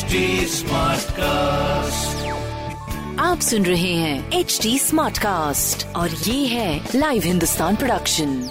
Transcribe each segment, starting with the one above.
HD cast आप सुन रहे हैं एच डी स्मार्ट कास्ट और ये है live Hindustan production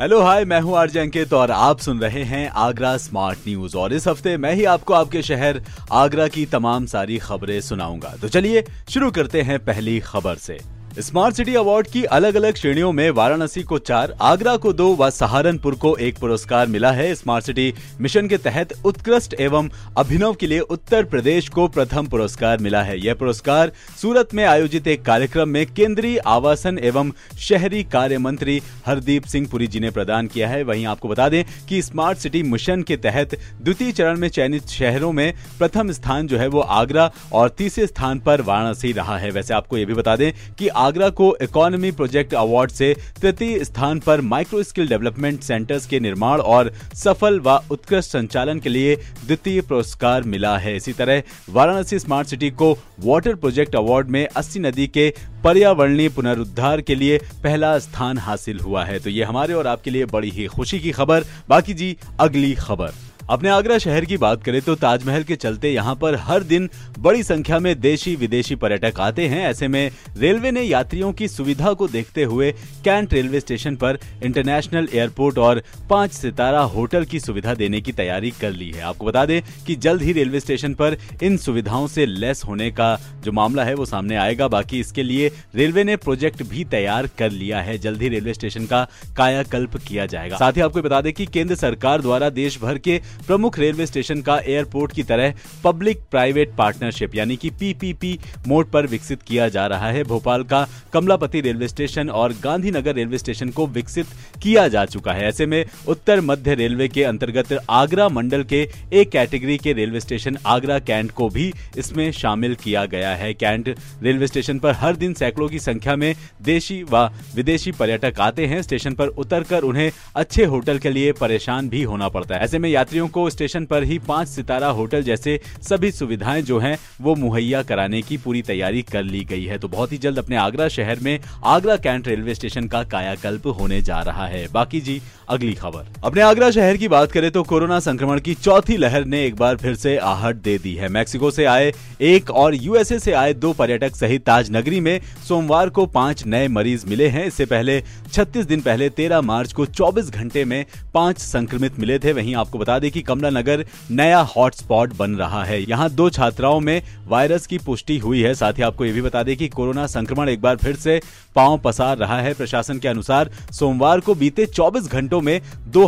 hello hi मैं हूँ आरजे अंकित और आप सुन रहे हैं आगरा स्मार्ट न्यूज़ और इस हफ़्ते मैं ही आपको आपके शहर आगरा की तमाम सारी खबरें सुनाऊँगा। तो चलिए शुरू करते हैं पहली खबर से। स्मार्ट सिटी अवार्ड की अलग अलग श्रेणियों में वाराणसी को चार, आगरा को दो व सहारनपुर को एक पुरस्कार मिला है। स्मार्ट सिटी मिशन के तहत उत्कृष्ट एवं अभिनव के लिए उत्तर प्रदेश को प्रथम पुरस्कार मिला है। यह पुरस्कार सूरत में आयोजित एक कार्यक्रम में केंद्रीय आवासन एवं शहरी कार्य मंत्री हरदीप सिंह पुरी जी ने प्रदान किया है। वहीं आपको बता दें कि स्मार्ट सिटी मिशन के तहत द्वितीय चरण में चयनित शहरों में प्रथम स्थान जो है वो आगरा और तीसरे स्थान पर वाराणसी रहा है। वैसे आपको ये भी बता दें कि आगरा को इकोनॉमी प्रोजेक्ट अवार्ड से तृतीय स्थान पर माइक्रो स्किल डेवलपमेंट सेंटर्स के निर्माण और सफल व उत्कृष्ट संचालन के लिए द्वितीय पुरस्कार मिला है। इसी तरह, वाराणसी स्मार्ट सिटी को वाटर प्रोजेक्ट अवार्ड में अस्सी नदी के पर्यावरणीय पुनरुद्धार के लिए पहला स्थान हासिल हुआ है। तो ये हमारे और आपके लिए बड़ी ही खुशी की खबर। बाकी जी, अगली खबर। अपने आगरा शहर की बात करें तो ताजमहल के चलते यहाँ पर हर दिन बड़ी संख्या में देशी विदेशी पर्यटक आते हैं। ऐसे में रेलवे ने यात्रियों की सुविधा को देखते हुए कैंट रेलवे स्टेशन पर इंटरनेशनल एयरपोर्ट और पाँच सितारा होटल की सुविधा देने की तैयारी कर ली है। आपको बता दें कि जल्द ही रेलवे स्टेशन पर इन सुविधाओं से लेस होने का जो मामला है वो सामने आएगा। बाकी इसके लिए रेलवे ने प्रोजेक्ट भी तैयार कर लिया है। जल्द ही रेलवे स्टेशन का कायाकल्प किया जाएगा। साथ ही आपको बता दें कि केंद्र सरकार द्वारा देश भर के प्रमुख रेलवे स्टेशन का एयरपोर्ट की तरह पब्लिक प्राइवेट पार्टनरशिप, यानी कि पीपीपी मोड पर विकसित किया जा रहा है। भोपाल का कमलापति रेलवे स्टेशन और गांधीनगर रेलवे स्टेशन को विकसित किया जा चुका है। ऐसे में उत्तर मध्य रेलवे के अंतर्गत आगरा मंडल के एक कैटेगरी के रेलवे स्टेशन आगरा कैंट को भी इसमें शामिल किया गया है। कैंट रेलवे स्टेशन पर हर दिन सैकड़ों की संख्या में देशी व विदेशी पर्यटक आते हैं। स्टेशन पर उतरकर उन्हें अच्छे होटल के लिए परेशान भी होना पड़ता है। ऐसे में यात्रियों को स्टेशन पर ही पाँच सितारा होटल जैसे सभी सुविधाएँ जो हैं, वो मुहैया कराने की पूरी तैयारी कर ली गई है। तो बहुत ही जल्द अपने आगरा शहर में आगरा कैंट रेलवे स्टेशन का कायाकल्प होने जा रहा है। बाकी जी, अगली खबर। अपने आगरा शहर की बात करें तो कोरोना संक्रमण की चौथी लहर ने एक बार फिर से आहट दे दी है। मैक्सिको से आए एक और यूएसए से आए दो पर्यटक सहित ताज नगरी में सोमवार को पाँच नए मरीज़ मिले हैं। इससे पहले 36 दिन पहले 13 मार्च को 24 घंटे में पाँच संक्रमित मिले थे। वहीं आपको बता दें कि कमला नगर नया हॉटस्पॉट बन रहा है। यहाँ दो छात्राओं में वायरस की पुष्टि हुई है। साथ ही आपको ये भी बता दें कि कोरोना संक्रमण एक बार फिर से पाँव पसार रहा है। प्रशासन के अनुसार सोमवार को बीते 24 घंटों में दो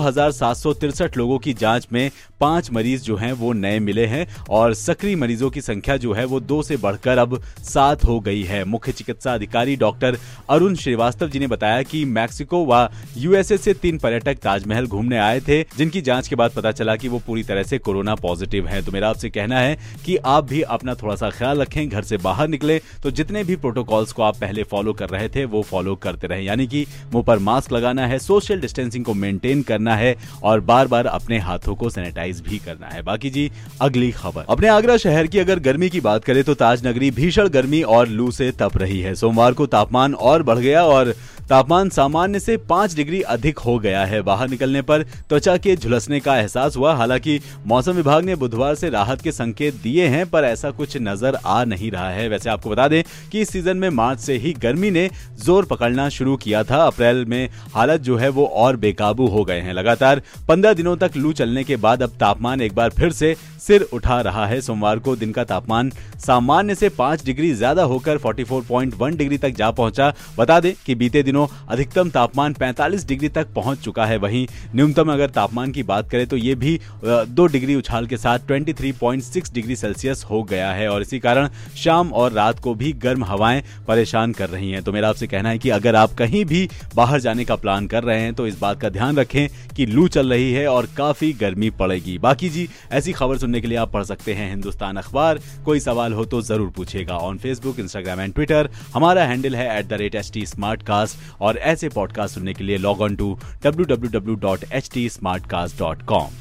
लोगों की जाँच में पाँच मरीज़ जो हैं वो नए मिले हैं और सक्रिय मरीजों की संख्या जो है वो दो से बढ़कर अब सात हो गई है। मुख्य चिकित्सा अधिकारी डॉक्टर अरुण श्रीवास्तव जी ने बताया कि मैक्सिको व यूएसए से तीन पर्यटक ताजमहल घूमने आए थे, जिनकी जाँच के बाद पता चला कि वो पूरी तरह से कोरोना पॉजिटिव हैं। तो मेरा आपसे कहना है कि आप भी अपना थोड़ा सा ख्याल रखें, घर से बाहर निकले। तो जितने भी प्रोटोकॉल्स को आप पहले फॉलो कर रहे थे, वो फॉलो करते रहे। यानी कि मुँह पर मास्क लगाना है, सोशल डिस्टेंसिंग को मेंटेन करना है और बार बार अपने हाथों को सैनिटाइज भी करना है। बाकी जी, अगली खबर। अपने आगरा शहर की अगर गर्मी की बात करें तो ताज नगरी भीषण गर्मी और लू से तप रही है। सोमवार को तापमान और बढ़ गया और तापमान सामान्य से पाँच डिग्री अधिक हो गया है। बाहर निकलने पर त्वचा के झुलसने का एहसास हालाँकि मौसम विभाग ने बुधवार से राहत के संकेत दिए हैं, पर ऐसा कुछ नज़र आ नहीं रहा है। वैसे आपको बता दें कि इस सीज़न में मार्च से ही गर्मी ने ज़ोर पकड़ना शुरू किया था। अप्रैल में हालत जो है वो और बेकाबू हो गए हैं। लगातार पंद्रह दिनों तक लू चलने के बाद अब तापमान एक बार फिर से सिर उठा रहा है। सोमवार को दिन का तापमान सामान्य से पाँच डिग्री ज़्यादा होकर 44.1 डिग्री तक जा पहुँचा। बता दें कि बीते दिनों अधिकतम तापमान 45 डिग्री तक पहुँच चुका है। वहीं न्यूनतम अगर तापमान की बात करें तो ये भी दो डिग्री उछाल के साथ 23.6 डिग्री सेल्सियस हो गया है और इसी कारण शाम और रात को भी गर्म हवाएँ परेशान कर रही हैं। तो मेरा आपसे कहना है कि अगर आप कहीं भी बाहर जाने का प्लान कर रहे हैं तो इस बात का ध्यान रखें कि लू चल रही है और काफ़ी गर्मी पड़ेगी। बाकी जी, ऐसी खबर सुनने के लिए आप पढ़ सकते हैं हिंदुस्तान अखबार। कोई सवाल हो तो ज़रूर पूछेगा on Facebook Instagram and Twitter हमारा हैंडल है at the rate H T smart cast और ऐसे पॉडकास्ट सुनने के लिए log on to W W W dot H T smart cast dot com